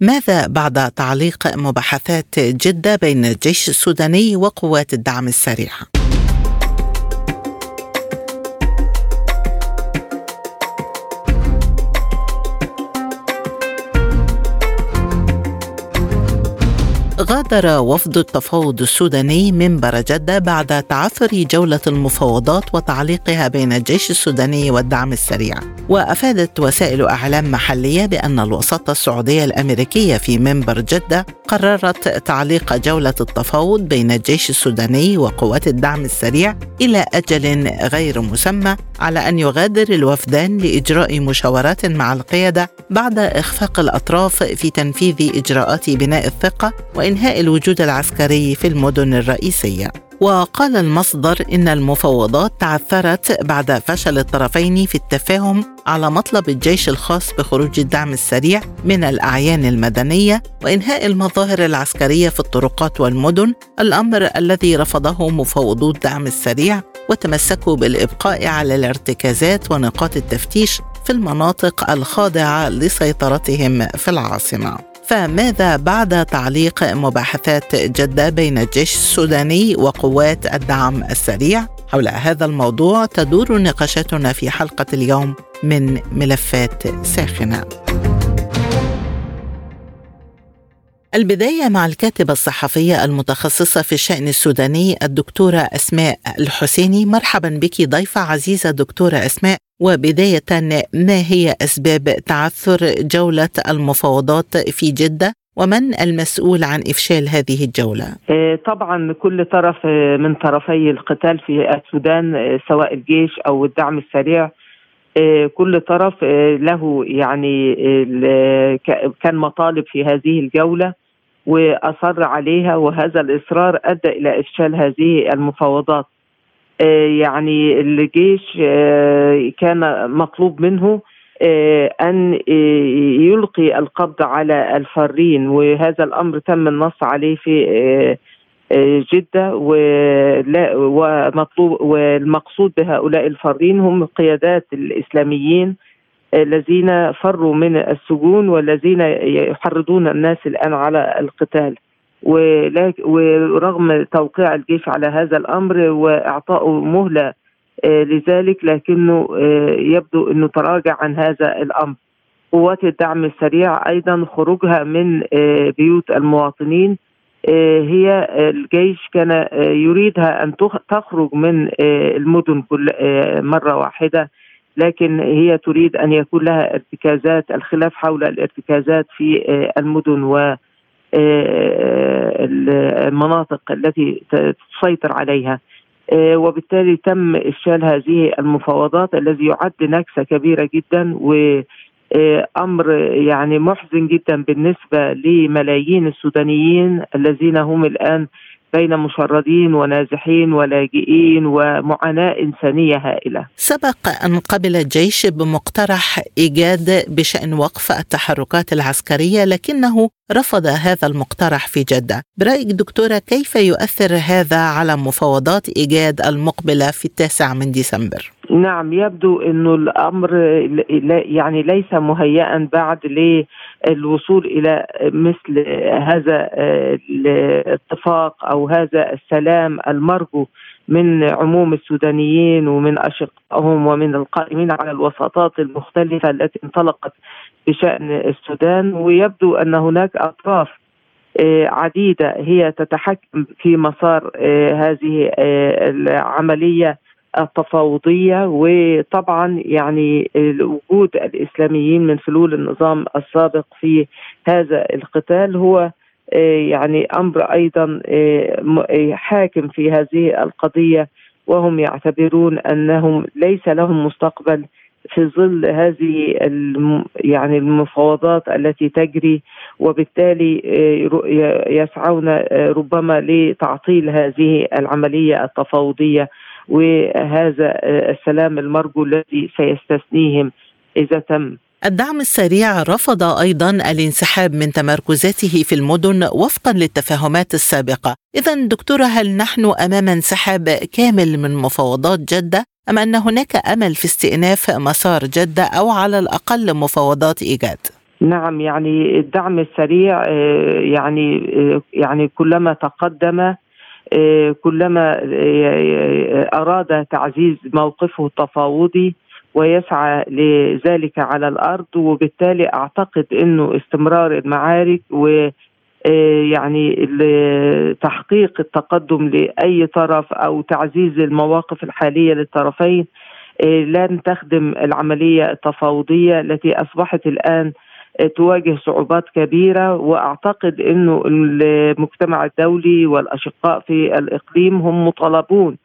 ماذا بعد تعليق مباحثات جدة بين الجيش السوداني وقوات الدعم السريع؟ غادر وفد التفاوض السوداني منبر جدة بعد تعثر جولة المفاوضات وتعليقها بين الجيش السوداني والدعم السريع. وأفادت وسائل أعلام محلية بأن الوساطة السعودية الأمريكية في منبر جدة قررت تعليق جولة التفاوض بين الجيش السوداني وقوات الدعم السريع إلى أجل غير مسمى على أن يغادر الوفدان لإجراء مشاورات مع القيادة بعد إخفاق الأطراف في تنفيذ إجراءات بناء الثقة وإنهاء الوجود العسكري في المدن الرئيسية. وقال المصدر إن المفاوضات تعثرت بعد فشل الطرفين في التفاهم على مطلب الجيش الخاص بخروج الدعم السريع من الأعيان المدنية وإنهاء المظاهر العسكرية في الطرقات والمدن الأمر الذي رفضه مفوضو الدعم السريع وتمسكوا بالإبقاء على الارتكازات ونقاط التفتيش في المناطق الخاضعة لسيطرتهم في العاصمة. فماذا بعد تعليق مباحثات جدة بين الجيش السوداني وقوات الدعم السريع؟ حول هذا الموضوع تدور نقاشاتنا في حلقة اليوم من ملفات ساخنة. البداية مع الكاتبة الصحفية المتخصصة في الشأن السوداني الدكتورة أسماء الحسيني مرحبا بك ضيفة عزيزة دكتورة أسماء وبداية ما هي أسباب تعثر جولة المفاوضات في جدة ومن المسؤول عن إفشال هذه الجولة؟ آه، طبعا كل طرف آه، من طرفي القتال في السودان آه، سواء الجيش أو الدعم السريع كل طرف له يعني كان مطالب في هذه الجولة وأصر عليها وهذا الإصرار أدى إلى إفشال هذه المفاوضات يعني الجيش آه، كان مطلوب منه آه، أن يلقي القبض على الفارين وهذا الأمر تم النص عليه في جدة ومطلوب والمقصود بهؤلاء الفارين هم القيادات الإسلاميين الذين فروا من السجون والذين يحرضون الناس الآن على القتال. ورغم توقيع الجيش على هذا الأمر واعطائه مهلة آه، لذلك لكنه آه، يبدو إنه تراجع عن هذا الأمر. قوات الدعم السريع أيضا خروجها من آه، بيوت المواطنين هي الجيش كان يريدها أن تخرج من المدن كل مرة واحدة لكن هي تريد أن يكون لها ارتكازات الخلاف حول الارتكازات في المدن و المناطق التي تسيطر عليها. آه، وبالتالي تم إفشال هذه المفاوضات الذي يعد نكسة كبيرة جدا وأمر يعني محزن جدا بالنسبة لملايين السودانيين الذين هم الآن بين مشردين ونازحين ولاجئين ومعاناة إنسانية هائلة سبق أن قبل الجيش بمقترح إيجاد بشأن وقف التحركات العسكرية لكنه رفض هذا المقترح في جدة برأيك دكتورة كيف يؤثر هذا على مفاوضات إيجاد المقبلة في التاسع من ديسمبر؟ نعم يبدو إنه الأمر يعني ليس مهيئا بعد للوصول إلى مثل هذا الاتفاق أو هذا السلام المرجو من عموم السودانيين ومن أشقائهم ومن القائمين على الوساطات المختلفة التي انطلقت بشأن السودان. ويبدو أن هناك أطراف آه، عديدة هي تتحكم في مسار آه، هذه آه، العملية التفاوضية. وطبعا يعني وجود الإسلاميين من فلول النظام السابق في هذا القتال هو يعني أمر أيضا آه، آه، حاكم في هذه القضية وهم يعتبرون أنهم ليس لهم مستقبل في ظل هذه يعني المفاوضات التي تجري وبالتالي يسعون ربما لتعطيل هذه العملية التفاوضية وهذا السلام المرجو الذي سيستثنيهم إذا تم. الدعم السريع رفض أيضا الانسحاب من تمركزاته في المدن وفقا للتفاهمات السابقة، اذا دكتورة هل نحن أمام انسحاب كامل من مفاوضات جدة أم أن هناك أمل في استئناف مسار جدة أو على الأقل مفاوضات إيجاد؟ نعم يعني الدعم السريع آه، يعني آه، يعني كلما تقدم آه، كلما أراد تعزيز موقفه التفاوضي ويسعى لذلك على الأرض وبالتالي أعتقد إنه استمرار المعارك و آه، يعني تحقيق التقدم لأي طرف أو تعزيز المواقف الحالية للطرفين آه، لن تخدم العملية التفاوضية التي أصبحت الآن آه، تواجه صعوبات كبيرة. وأعتقد إنه المجتمع الدولي والأشقاء في الإقليم هم مطالبون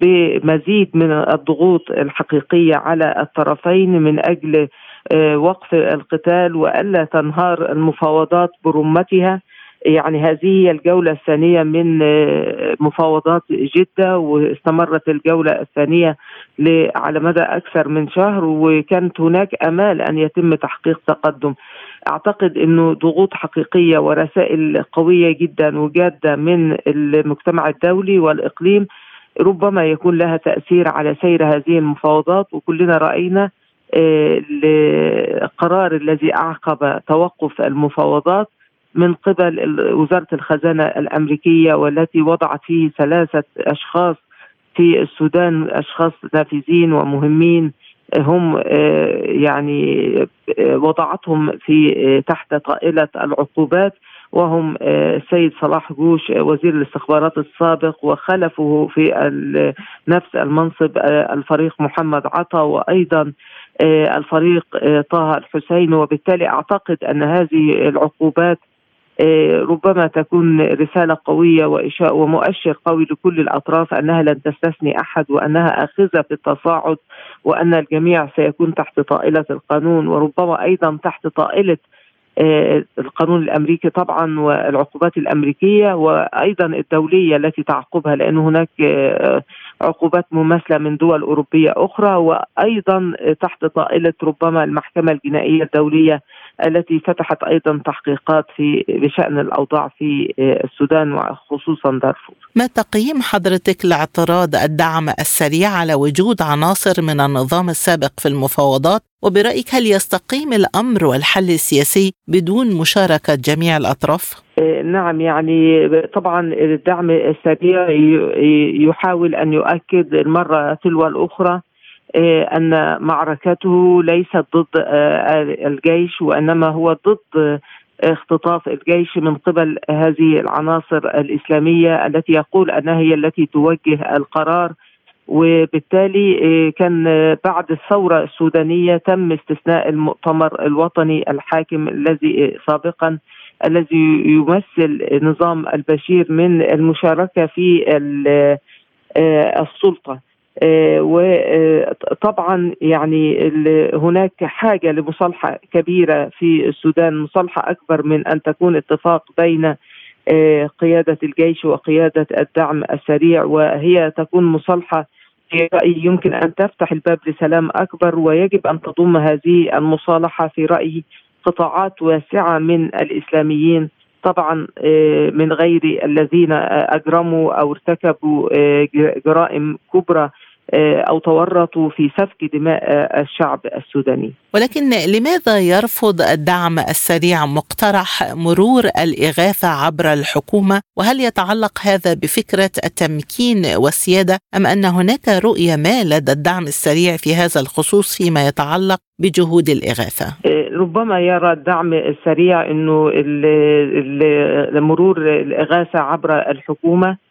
بمزيد من الضغوط الحقيقية على الطرفين من أجل آه، وقف القتال وألا تنهار المفاوضات برمتها. يعني هذه هي الجولة الثانية من آه، مفاوضات جدة واستمرت الجولة الثانية على مدى أكثر من شهر وكانت هناك أمال أن يتم تحقيق تقدم. أعتقد أنه ضغوط حقيقية ورسائل قوية جدا وجادة من المجتمع الدولي والإقليم ربما يكون لها تأثير على سير هذه المفاوضات وكلنا رأينا آه، القرار الذي أعقب توقف المفاوضات من قبل وزارة الخزانة الأمريكية والتي وضعت فيه ثلاثة أشخاص في السودان أشخاص نافذين ومهمين هم آه، يعني آه، وضعتهم في تحت طائلة العقوبات. وهم آه، السيد صلاح جوش آه، وزير الاستخبارات السابق وخلفه في نفس المنصب آه، الفريق محمد عطا وأيضا الفريق طه الحسين. وبالتالي أعتقد أن هذه العقوبات ربما تكون رسالة قوية وإشاء ومؤشر قوي لكل الأطراف أنها لن تستثني أحد وأنها آخذة في التصاعد وأن الجميع سيكون تحت طائلة القانون وربما أيضا تحت طائلة القانون الأمريكي طبعا والعقوبات الأمريكية وأيضا الدولية التي تعقبها لأن هناك آه، عقوبات مماثلة من دول أوروبية أخرى وأيضا تحت طائلة ربما المحكمة الجنائية الدولية التي فتحت أيضا تحقيقات في بشأن الأوضاع في آه، السودان وخصوصا دارفور. ما تقييم حضرتك لاعتراض الدعم السريع على وجود عناصر من النظام السابق في المفاوضات وبرأيك هل يستقيم الأمر والحل السياسي بدون مشاركة جميع الأطراف؟ آه، نعم يعني طبعا الدعم السريع يحاول أن يؤكد المرة تلو الأخرى آه، أن معركته ليست ضد آه، الجيش وإنما هو ضد اختطاف الجيش من قبل هذه العناصر الإسلامية التي يقول أنها هي التي توجه القرار. وبالتالي كان بعد الثورة السودانية تم استثناء المؤتمر الوطني الحاكم الذي سابقا. الذي يمثل نظام البشير من المشاركة في آه، السلطة. آه، وطبعا يعني هناك حاجة لمصالحة كبيرة في السودان مصالحة أكبر من أن تكون اتفاق بين آه، قيادة الجيش وقيادة الدعم السريع وهي تكون مصالحة في رأيي يمكن أن تفتح الباب لسلام أكبر ويجب أن تضم هذه المصالحة في رأيي. قطاعات واسعة من الإسلاميين طبعا آه، من غير الذين أجرموا أو ارتكبوا آه، جرائم كبرى. آه، أو تورطوا في سفك دماء الشعب السوداني. ولكن لماذا يرفض الدعم السريع مقترح مرور الإغاثة عبر الحكومة؟ وهل يتعلق هذا بفكرة التمكين والسيادة أم أن هناك رؤية ما لدى الدعم السريع في هذا الخصوص فيما يتعلق بجهود الإغاثة؟ آه، ربما يرى الدعم السريع إنه مرور الإغاثة عبر الحكومة آه،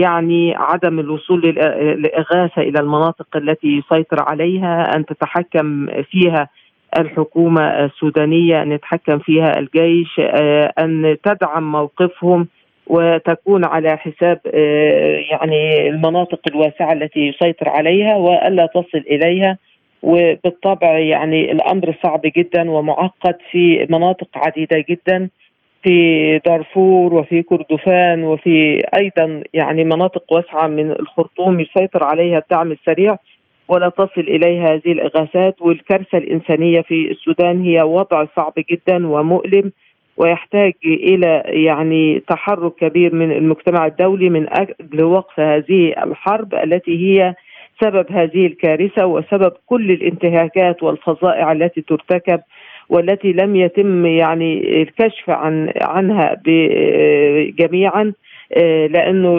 يعني عدم الوصول للإغاثة إلى المناطق التي يسيطر عليها أن تتحكم فيها الحكومة السودانية أن يتحكم فيها الجيش آه، أن تدعم موقفهم وتكون على حساب آه، يعني المناطق الواسعة التي يسيطر عليها وألا تصل إليها. وبالطبع يعني الأمر صعب جدا ومعقد في مناطق عديدة جدا. في دارفور وفي كردفان وفي أيضا يعني مناطق واسعة من الخرطوم يسيطر عليها الدعم السريع ولا تصل اليها هذه الإغاثات والكارثة الإنسانية في السودان هي وضع صعب جدا ومؤلم ويحتاج إلى يعني تحرك كبير من المجتمع الدولي من أجل وقف هذه الحرب التي هي سبب هذه الكارثة وسبب كل الانتهاكات والفظائع التي ترتكب والتي لم يتم يعني الكشف عن عنها جميعا لأنه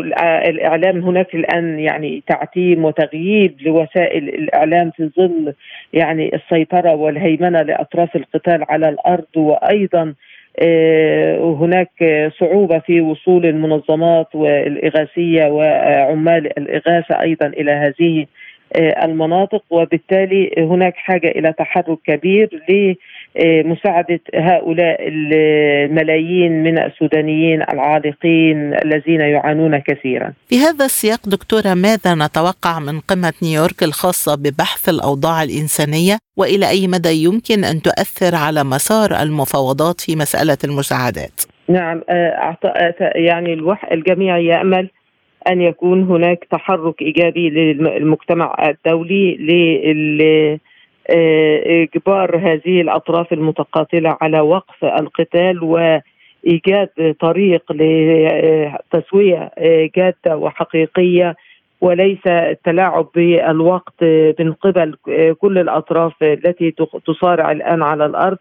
الإعلام هناك الآن يعني تعتيم وتغييب لوسائل الإعلام في ظل يعني السيطرة والهيمنة لأطراف القتال على الأرض وأيضا هناك صعوبة في وصول المنظمات والإغاثية وعمال الإغاثة أيضا إلى هذه المناطق. وبالتالي هناك حاجة إلى تحرك كبير لمساعدة هؤلاء الملايين من السودانيين العالقين الذين يعانون كثيرا في هذا السياق دكتورة ماذا نتوقع من قمة نيويورك الخاصة ببحث الأوضاع الإنسانية وإلى أي مدى يمكن أن تؤثر على مسار المفاوضات في مسألة المساعدات؟ نعم يعني الجميع يأمل أن يكون هناك تحرك إيجابي للمجتمع الدولي لاجبار هذه الأطراف المتقاتلة على وقف القتال وإيجاد طريق لتسوية جادة وحقيقية وليس التلاعب بالوقت من قبل كل الأطراف التي تصارع الآن على الأرض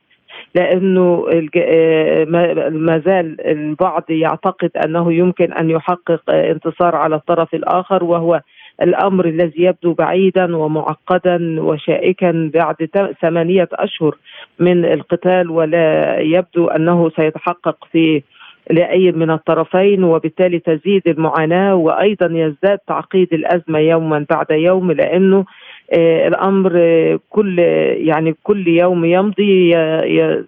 لأنه آه، ما زال البعض يعتقد أنه يمكن أن يحقق انتصار على الطرف الآخر وهو الأمر الذي يبدو بعيدا ومعقدا وشائكا بعد ثمانية أشهر من القتال ولا يبدو أنه سيتحقق في لأي من الطرفين وبالتالي تزيد المعاناة وأيضا يزداد تعقيد الأزمة يوما بعد يوم لأنه آه، الأمر كل يعني كل يوم يمضي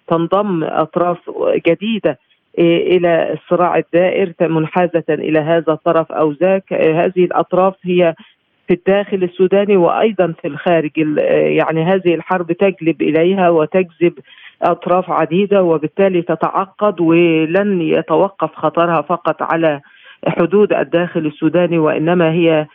تنضم أطراف جديدة. إلى الصراع الدائر منحازه إلى هذا الطرف أو ذاك آه، هذه الأطراف هي في الداخل السوداني وأيضا في الخارج. يعني هذه الحرب تجلب إليها وتجذب أطراف عديدة وبالتالي تتعقد ولن يتوقف خطرها فقط على حدود الداخل السوداني وإنما هي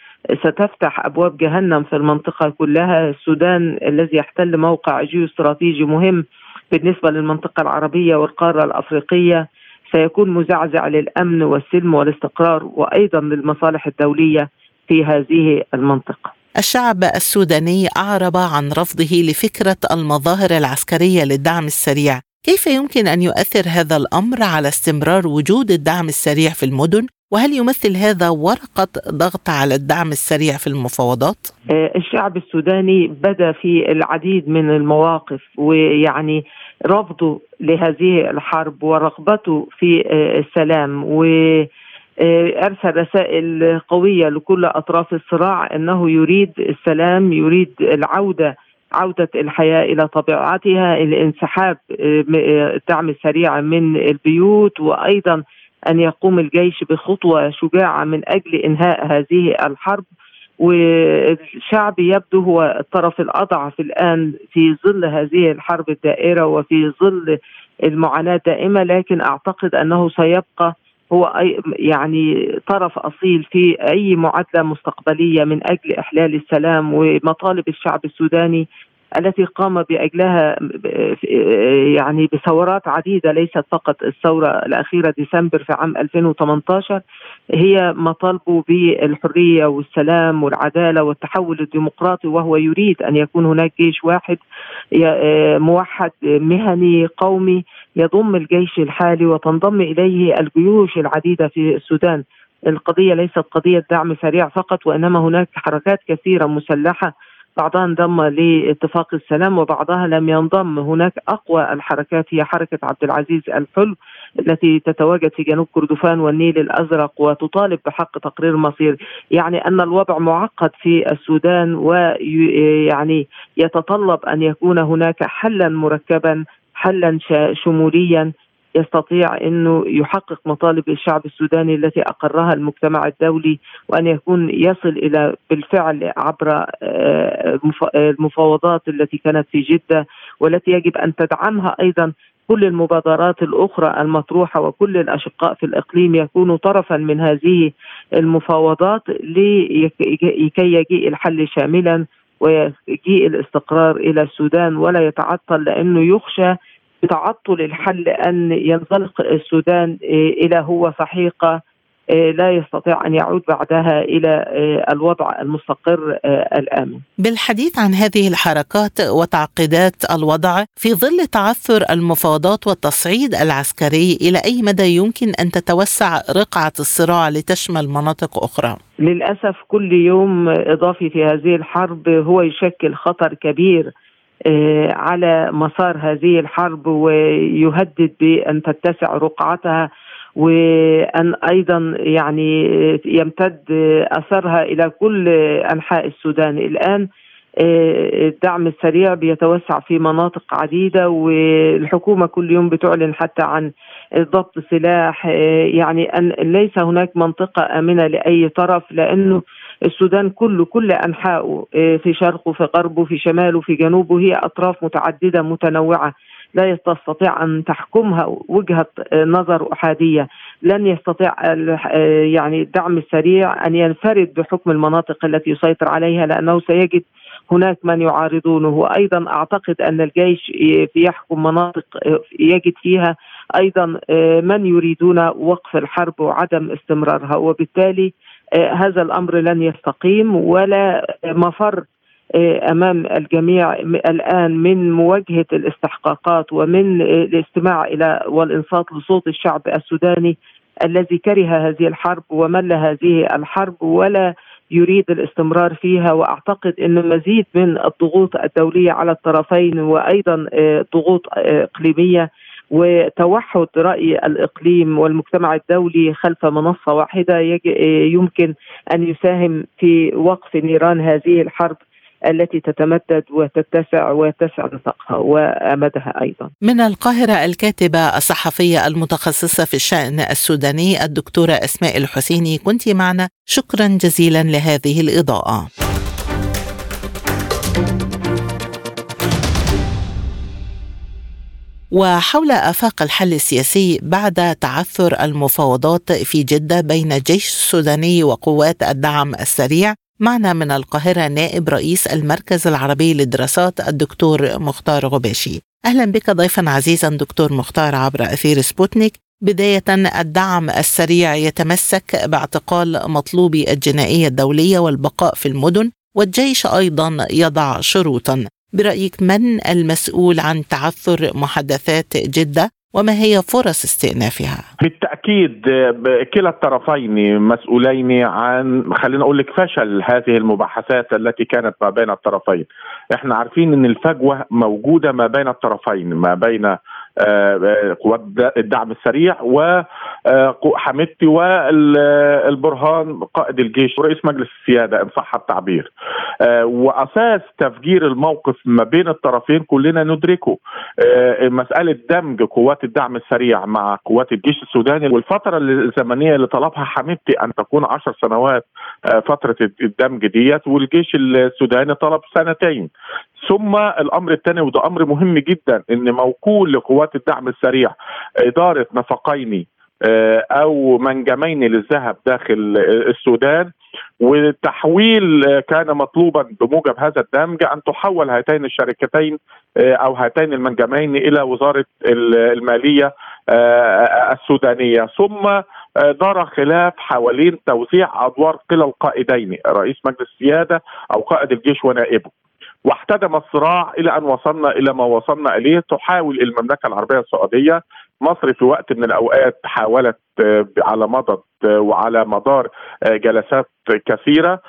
ستفتح أبواب جهنم في المنطقة كلها. السودان الذي يحتل موقع جيو استراتيجي مهم بالنسبة للمنطقة العربية والقارة الأفريقية. سيكون مزعزع للأمن والسلم والاستقرار وأيضا للمصالح الدولية في هذه المنطقة. الشعب السوداني أعرب عن رفضه لفكرة المظاهر العسكرية للدعم السريع، كيف يمكن أن يؤثر هذا الأمر على استمرار وجود الدعم السريع في المدن وهل يمثل هذا ورقة ضغط على الدعم السريع في المفاوضات؟ آه، الشعب السوداني بدا في العديد من المواقف ويعني رفضه لهذه الحرب ورغبته في آه، السلام و آه، أرسل رسائل قوية لكل أطراف الصراع إنه يريد السلام يريد العودة عودة الحياة إلى طبيعتها الانسحاب الدعم السريع من البيوت وأيضا أن يقوم الجيش بخطوة شجاعة من أجل إنهاء هذه الحرب. والشعب يبدو هو الطرف الأضعف الآن في ظل هذه الحرب الدائرة وفي ظل المعاناة الدائمة لكن أعتقد أنه سيبقى هو يعني طرف أصيل في أي معادلة مستقبلية من أجل إحلال السلام ومطالب الشعب السوداني التي قام بأجلها يعني بثورات عديدة ليست فقط الثورة الأخيرة ديسمبر في عام 2018 هي مطالبه بالحرية والسلام والعدالة والتحول الديمقراطي وهو يريد أن يكون هناك جيش واحد موحد مهني قومي يضم الجيش الحالي وتنضم إليه الجيوش العديدة في السودان. القضية ليست قضية دعم سريع فقط وإنما هناك حركات كثيرة مسلحة بعضها انضم لاتفاق السلام وبعضها لم ينضم. هناك أقوى الحركات هي حركة عبد العزيز الحلو التي تتواجد في جنوب كردفان والنيل الأزرق وتطالب بحق تقرير مصير. يعني أن الوضع معقد في السودان ويعني يتطلب أن يكون هناك حلا مركبا حلا شموليا يستطيع إنه يحقق مطالب الشعب السوداني التي أقرها المجتمع الدولي وأن يكون يصل إلى بالفعل عبر آه، المفاوضات التي كانت في جدة والتي يجب أن تدعمها أيضا. كل المبادرات الأخرى المطروحة وكل الأشقاء في الإقليم يكونوا طرفا من هذه المفاوضات لكي يجيء الحل شاملا ويجيء الاستقرار إلى السودان. ولا يتعطل لأنه يخشى بتعطل الحل أن ينزلق السودان إلى هو سحيقة آه، لا يستطيع أن يعود بعدها إلى آه، الوضع المستقر آه، الآمن. بالحديث عن هذه الحركات وتعقيدات الوضع في ظل تعثر المفاوضات والتصعيد العسكري إلى أي مدى يمكن أن تتوسع رقعة الصراع لتشمل مناطق أخرى؟ للأسف كل يوم إضافي في هذه الحرب هو يشكل خطر كبير على مسار هذه الحرب ويهدد بأن تتسع رقعتها وأن أيضا يعني يمتد أثرها إلى كل أنحاء السودان. الآن آه، الدعم السريع بيتوسع في مناطق عديدة والحكومة كل يوم بتعلن حتى عن ضبط سلاح. آه، يعني أن ليس هناك منطقة آمنة لأي طرف لأنه السودان كله كل انحائه آه، في شرقه في غربه في شماله في جنوبه هي أطراف متعددة متنوعة. لا تستطيع أن تحكمها وجهة نظر أحادية. لن يستطيع يعني الدعم السريع أن ينفرد بحكم المناطق التي يسيطر عليها لأنه سيجد هناك من يعارضونه. وأيضا أعتقد أن الجيش يحكم مناطق يجد فيها أيضا من يريدون وقف الحرب وعدم استمرارها. وبالتالي هذا الأمر لن يستقيم ولا مفر آه، أمام الجميع الآن من مواجهة الاستحقاقات ومن الاستماع إلى والإنصات لصوت الشعب السوداني الذي كره هذه الحرب ومل هذه الحرب ولا يريد الاستمرار فيها. وأعتقد إن مزيد من الضغوط الدولية على الطرفين وأيضا آه، ضغوط آه، إقليمية وتوحد رأي الإقليم والمجتمع الدولي خلف منصة واحدة يمكن أن يساهم في وقف نيران هذه الحرب التي تتمدد وتتسع ويتسع نطاقها وأمدها أيضا. من القاهرة الكاتبة الصحفية المتخصصة في الشأن السوداني الدكتورة اسماء الحسيني كنت معنا شكرا جزيلا لهذه الإضاءة. وحول آفاق الحل السياسي بعد تعثر المفاوضات في جدة بين الجيش السوداني وقوات الدعم السريع معنا من القاهرة نائب رئيس المركز العربي للدراسات الدكتور مختار غباشي أهلا بك ضيفا عزيزا دكتور مختار عبر أثير سبوتنيك. بداية الدعم السريع يتمسك باعتقال مطلوبي الجنائية الدولية والبقاء في المدن والجيش أيضا يضع شروطا. برأيك من المسؤول عن تعثر محادثات جدة وما هي فرص استئنافها؟ بالتأكيد كلا الطرفين مسؤولين عن خلينا أقول لك فشل هذه المباحثات التي كانت ما بين الطرفين. إحنا عارفين إن الفجوة موجودة ما بين الطرفين ما بين قوات الدعم السريع وحمدتي والبرهان قائد الجيش ورئيس مجلس السيادة إن صح التعبير. آه، وأساس تفجير الموقف ما بين الطرفين كلنا ندركه. آه، مسألة دمج قوات الدعم السريع مع قوات الجيش السوداني والفترة الزمنية اللي طلبها حمدتي أن تكون عشر سنوات فترة الدمج ديت والجيش السوداني طلب سنتين. ثم الأمر الثاني وده أمر مهم جدا إن موكول لقوات الدعم السريع إدارة نفقين آه، أو منجمين للذهب داخل السودان والتحويل كان مطلوبا بموجب هذا الدمج ان تحول هاتين الشركتين آه، أو هاتين المنجمين إلى وزارة المالية آه، السودانية. ثم دار خلاف حوالين توزيع أدوار كلا القائدين رئيس مجلس السيادة أو قائد الجيش ونائبه. واحتدم الصراع إلى أن وصلنا إلى ما وصلنا إليه. تحاول المملكة العربية السعودية مصر في وقت من الأوقات حاولت آه، على مضض آه، وعلى مدار آه، جلسات كثيرة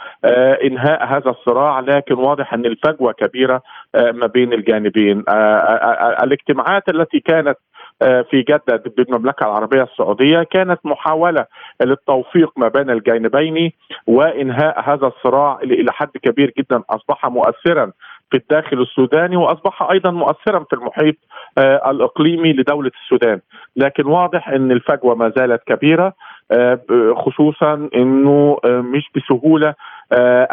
إنهاء هذا الصراع لكن واضح أن الفجوة كبيرة ما بين الجانبين. الاجتماعات التي كانت في جدة بالمملكة العربية السعودية كانت محاولة للتوفيق ما بين الجانبين وإنهاء هذا الصراع إلى حد كبير جدا أصبح مؤثرا في الداخل السوداني وأصبح أيضا مؤثرا في المحيط الإقليمي لدولة السودان. لكن واضح إن الفجوة ما زالت كبيرة خصوصا إنه مش بسهولة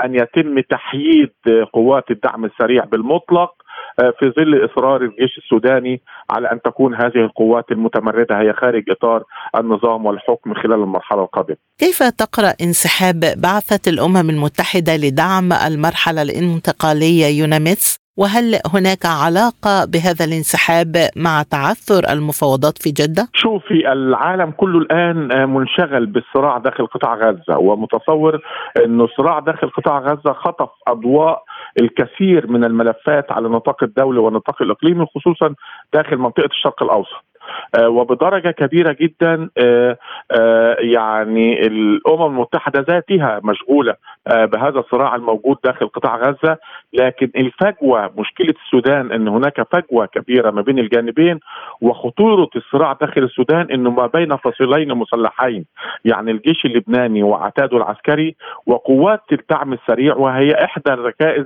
أن يتم تحييد قوات الدعم السريع بالمطلق آه، في ظل إصرار الجيش السوداني على أن تكون هذه القوات المتمردة هي خارج إطار النظام والحكم خلال المرحلة القادمة. كيف تقرأ انسحاب بعثة الأمم المتحدة لدعم المرحلة الانتقالية يوناميتس وهل هناك علاقة بهذا الانسحاب مع تعثر المفاوضات في جدة؟ شوفي العالم كله الآن منشغل بالصراع داخل قطاع غزة ومتصور أن الصراع داخل قطاع غزة خطف أضواء الكثير من الملفات على نطاق الدولي والنطاق الإقليمي خصوصا داخل منطقة الشرق الأوسط آه، وبدرجة كبيرة جدا آه، آه، يعني الأمم المتحدة ذاتها مشغولة بهذا الصراع الموجود داخل قطاع غزة. لكن الفجوة مشكلة السودان إن هناك فجوة كبيرة ما بين الجانبين وخطورة الصراع داخل السودان إنه ما بين فصيلين مسلحين يعني الجيش اللبناني وعتاده العسكري وقوات الدعم السريع وهي إحدى الركائز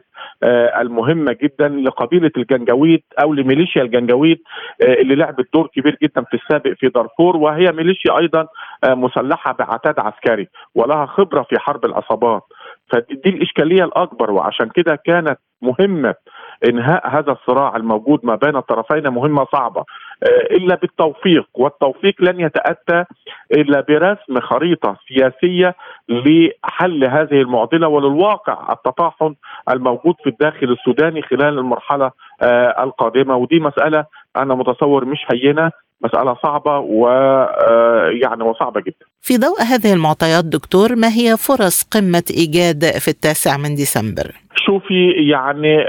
المهمة جدا لقبيلة الجنجويد أو لميليشيا الجنجويد اللي لعبت دور كبير كبير جدا في السابق في دارفور وهي ميليشيا أيضا آه، مسلحة بعتاد عسكري ولها خبرة في حرب العصابات. فدي الإشكالية الأكبر وعشان كده كانت مهمة إنهاء هذا الصراع الموجود ما بين الطرفين مهمة صعبة. آه، إلا بالتوفيق والتوفيق لن يتأتى إلا برسم خريطة سياسية لحل هذه المعضلة وللواقع التطاحن الموجود في الداخل السوداني خلال المرحلة آه، القادمة. ودي مسألة أنا متصور مش هينة مسألة صعبة ويعني آه، وصعبة جدا في ضوء هذه المعطيات دكتور ما هي فرص قمة إيجاد في التاسع من ديسمبر؟ شوفي يعني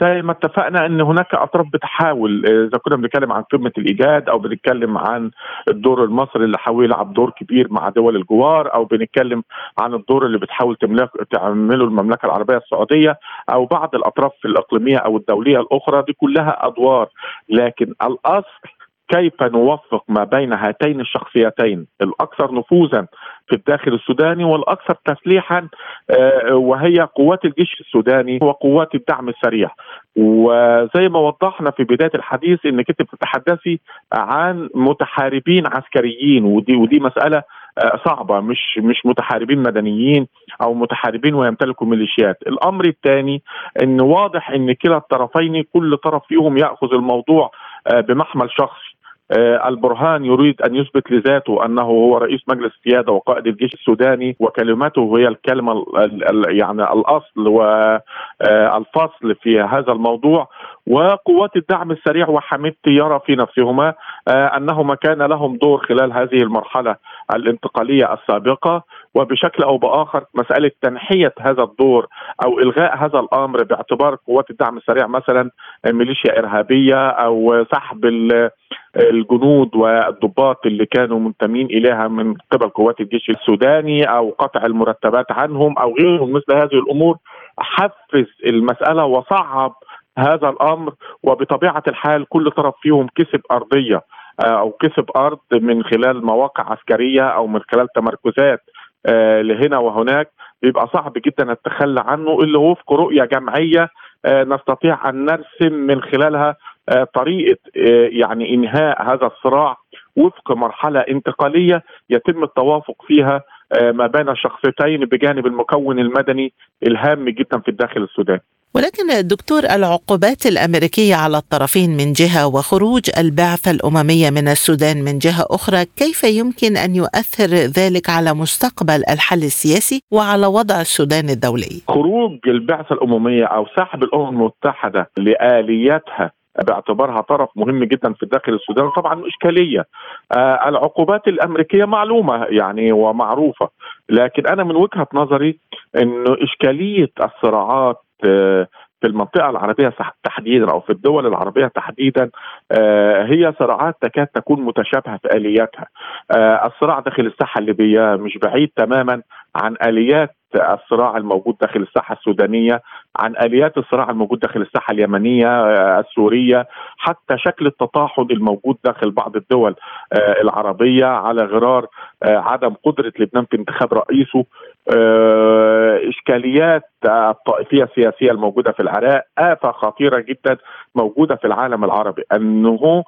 زي ما اتفقنا إن هناك أطراف بتحاول إذا كنا بنتكلم عن قمة الإيجاد أو بنتكلم عن الدور المصري اللي حاول يلعب دور كبير مع دول الجوار أو بنتكلم عن الدور اللي بتحاول تعمله المملكة العربية السعودية أو بعض الأطراف الإقليمية أو الدولية الأخرى دي كلها أدوار. لكن الأصل كيف نوفق ما بين هاتين الشخصيتين الأكثر نفوذا في الداخل السوداني والأكثر تسليحا آه، وهي قوات الجيش السوداني وقوات الدعم السريع. وزي ما وضحنا في بداية الحديث انك انت بتتحدثي عن متحاربين عسكريين ودي ودي مسألة آه، صعبة مش مش متحاربين مدنيين أو متحاربين ويمتلكوا ميليشيات، الأمر الثاني إن واضح إن كلا الطرفين كل طرف فيهم يأخذ الموضوع آه، بمحمل شخصي البرهان يريد أن يثبت لذاته أنه هو رئيس مجلس السيادة وقائد الجيش السوداني وكلمته هي الكلمة يعني الأصل والفصل آه، في هذا الموضوع. وقوات الدعم السريع وحميدتي يرى في نفسهما آه، أنهما كان لهم دور خلال هذه المرحلة. الانتقالية السابقة وبشكل أو بآخر مسألة تنحية هذا الدور أو إلغاء هذا الأمر باعتبار قوات الدعم السريع مثلا ميليشيا إرهابية أو سحب الجنود والضباط اللي كانوا منتمين إليها من قبل قوات الجيش السوداني أو قطع المرتبات عنهم أو غيرهم مثل هذه الأمور. حفز المسألة وصعب هذا الأمر وبطبيعة الحال كل طرف فيهم كسب أرضية. أو كسب أرض من خلال مواقع عسكرية أو من خلال تمركزات آه، لهنا وهناك بيبقى صعب جدا التخلى عنه إلا وفق رؤية جمعية آه، نستطيع أن نرسم من خلالها طريقة يعني إنهاء هذا الصراع وفق مرحلة انتقالية يتم التوافق فيها ما بين الشخصيتين بجانب المكون المدني الهام جدا في الداخل السوداني. ولكن دكتور العقوبات الأمريكية على الطرفين من جهة وخروج البعثة الأممية من السودان من جهة أخرى كيف يمكن أن يؤثر ذلك على مستقبل الحل السياسي وعلى وضع السودان الدولي؟ خروج البعثة الأممية أو سحب الأمم المتحدة لآلياتها باعتبارها طرف مهم جدا في داخل السودان طبعا إشكالية آه العقوبات الأمريكية معلومة يعني ومعروفة لكن أنا من وجهة نظري إنه إشكالية الصراعات في المنطقة العربية تحديدا أو في الدول العربية تحديدا آه، هي صراعات تكاد تكون متشابهة في آلياتها. آه، الصراع داخل الساحة الليبية مش بعيد تماما عن آليات الصراع الموجود داخل الساحة السودانية عن آليات الصراع الموجود داخل الساحة اليمنية آه، السورية حتى شكل التطاحن الموجود داخل بعض الدول العربية على غرار عدم قدرة لبنان في انتخاب رئيسه. إشكاليات الطائفية السياسية الموجودة في العراق آفة خطيرة جدا موجودة في العالم العربي. أنه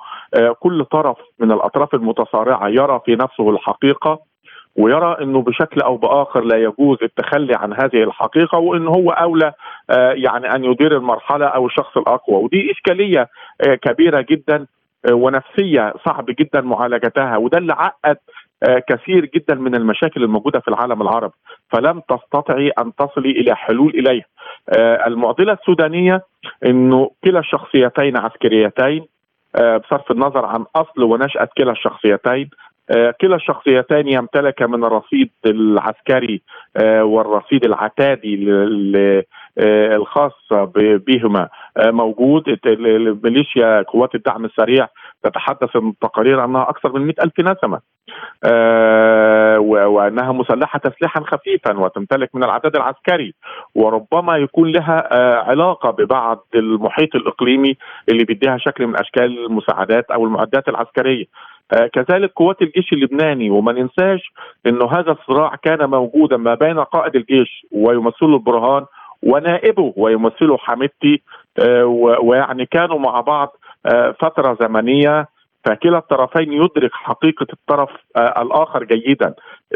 كل طرف من الأطراف المتصارعة يرى في نفسه الحقيقة ويرى أنه بشكل أو بآخر لا يجوز التخلي عن هذه الحقيقة وإن هو أولى آه، يعني أن يدير المرحلة أو الشخص الأقوى. ودي إشكالية آه، كبيرة جدا آه، ونفسية صعب جدا معالجتها وده اللي عقد كثير جدا من المشاكل الموجودة في العالم العربي. فلم تستطعي أن تصلي إلى حلول اليها المعضلة السودانية إنه كلا الشخصيتين عسكريتين بصرف النظر عن أصل ونشأة كلا الشخصيتين آه، كلا الشخصيتان يمتلك من الرصيد العسكري آه، والرصيد العتادي آه، الخاص بهما. موجود الميليشيا قوات الدعم السريع تتحدث التقارير أنها أكثر من مئة ألف نسمة. وأنها مسلحة تسليحا خفيفا وتمتلك من العدد العسكري وربما يكون لها علاقة ببعض المحيط الإقليمي اللي بيديها شكل من أشكال المساعدات أو المعدات العسكرية. آه، كذلك قوات الجيش اللبناني وما ننساش إنه هذا الصراع كان موجودا ما بين قائد الجيش ويمثله البرهان ونائبه ويمثله حميدتي آه، ويعني كانوا مع بعض آه، فترة زمنية فكلا الطرفين يدرك حقيقة الطرف الآخر جيدا.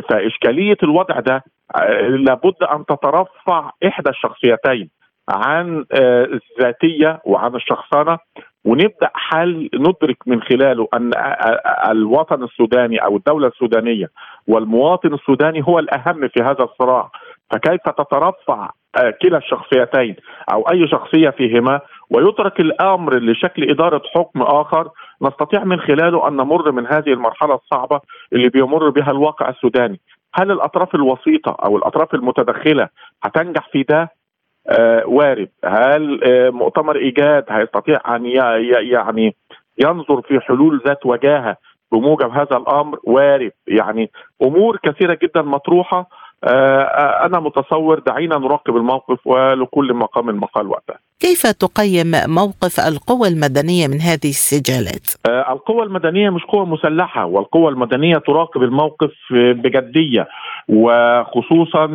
فإشكالية الوضع ده لابد أن تترفع إحدى الشخصيتين عن الذاتية وعن الشخصنه ونبدأ حل ندرك من خلاله أن الوطن السوداني أو الدولة السودانية والمواطن السوداني هو الأهم في هذا الصراع. فكيف تترفع كلا الشخصيتين أو أي شخصية فيهما ويترك الأمر لشكل إدارة حكم آخر؟ نستطيع من خلاله أن نمر من هذه المرحلة الصعبة اللي بيمر بها الواقع السوداني. هل الأطراف الوسيطة أو الأطراف المتدخلة هتنجح في ده؟ آه، وارد. هل آه، مؤتمر إيجاد هيستطيع أن يعني ينظر في حلول ذات وجاهة بموجب هذا الأمر؟ وارد. يعني أمور كثيرة جدا مطروحة. آه، أنا متصور دعينا نراقب الموقف ولكل مقام مقال وقتها كيف تقيم موقف القوى المدنية من هذه السجالات؟ القوى المدنية مش قوى مسلحة والقوى المدنية تراقب الموقف بجدية وخصوصا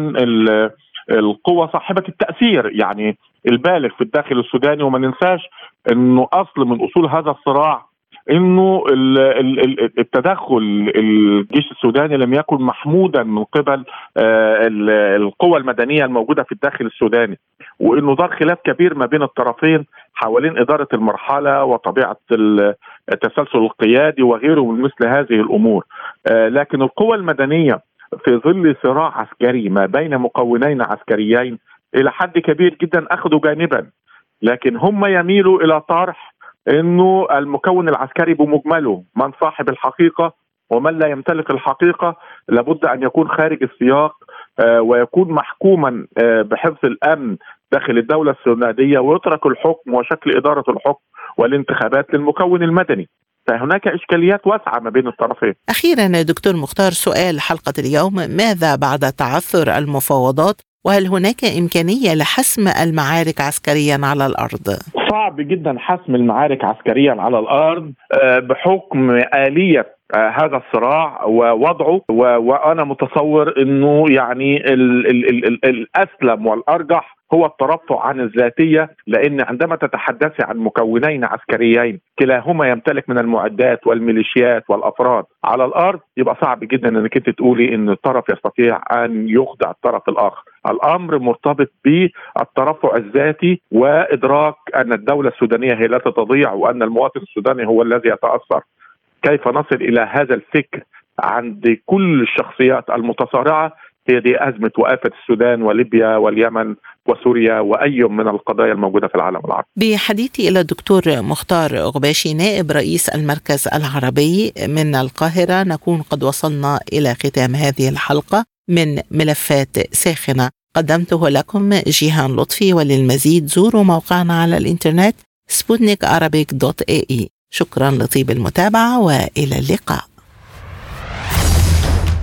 القوى صاحبة التأثير. يعني البالغ في الداخل السوداني وما ننساش إنه أصل من أصول هذا الصراع إنه التدخل الجيش السوداني لم يكن محمودا من قبل آه، القوى المدنية الموجودة في الداخل السوداني. وإنه دار خلاف كبير ما بين الطرفين حوالين إدارة المرحلة وطبيعة التسلسل القيادي وغيره من مثل هذه الأمور. آه، لكن القوى المدنية في ظل صراع عسكري ما بين مكونين عسكريين إلى حد كبير جدا اخذوا جانبا لكن هم يميلوا إلى طرح إنه المكون العسكري بمجمله من صاحب الحقيقة ومن لا يمتلك الحقيقة لابد أن يكون خارج السياق آه، ويكون محكوما آه، بحفظ الأمن داخل الدولة السودانية ويترك الحكم وشكل إدارة الحكم والانتخابات للمكون المدني. فهناك إشكاليات واسعة ما بين الطرفين. أخيرا دكتور مختار سؤال حلقة اليوم ماذا بعد تعثر المفاوضات وهل هناك إمكانية لحسم المعارك عسكريا على الأرض؟ صعب جدا حسم المعارك عسكريا على الأرض آه، بحكم آلية آه، هذا الصراع ووضعه وأنا متصور إنه يعني ال ال ال الأسلم والأرجح هو الترفع عن الذاتية لأن عندما تتحدثي عن مكونين عسكريين كلاهما يمتلك من المعدات والميليشيات والأفراد. على الأرض يبقى صعب جدا إنك أنت تقولي إن الطرف يستطيع أن يخدع الطرف الآخر. الأمر مرتبط بالترفع الذاتي وإدراك أن الدولة السودانية هي لا تضيع وأن المواطن السوداني هو الذي يتأثر. كيف نصل إلى هذا الفكر عند كل الشخصيات المتصارعة؟ هي دي أزمة وآفة السودان وليبيا واليمن وسوريا وأي من القضايا الموجودة في العالم العربي. بحديثي إلى الدكتور مختار غباشي نائب رئيس المركز العربي من القاهرة نكون قد وصلنا إلى ختام هذه الحلقة من ملفات ساخنة. قدمته لكم جيهان لطفي وللمزيد زوروا موقعنا على الإنترنت سبوتنيك dot ae. شكرا لطيب المتابعة وإلى اللقاء.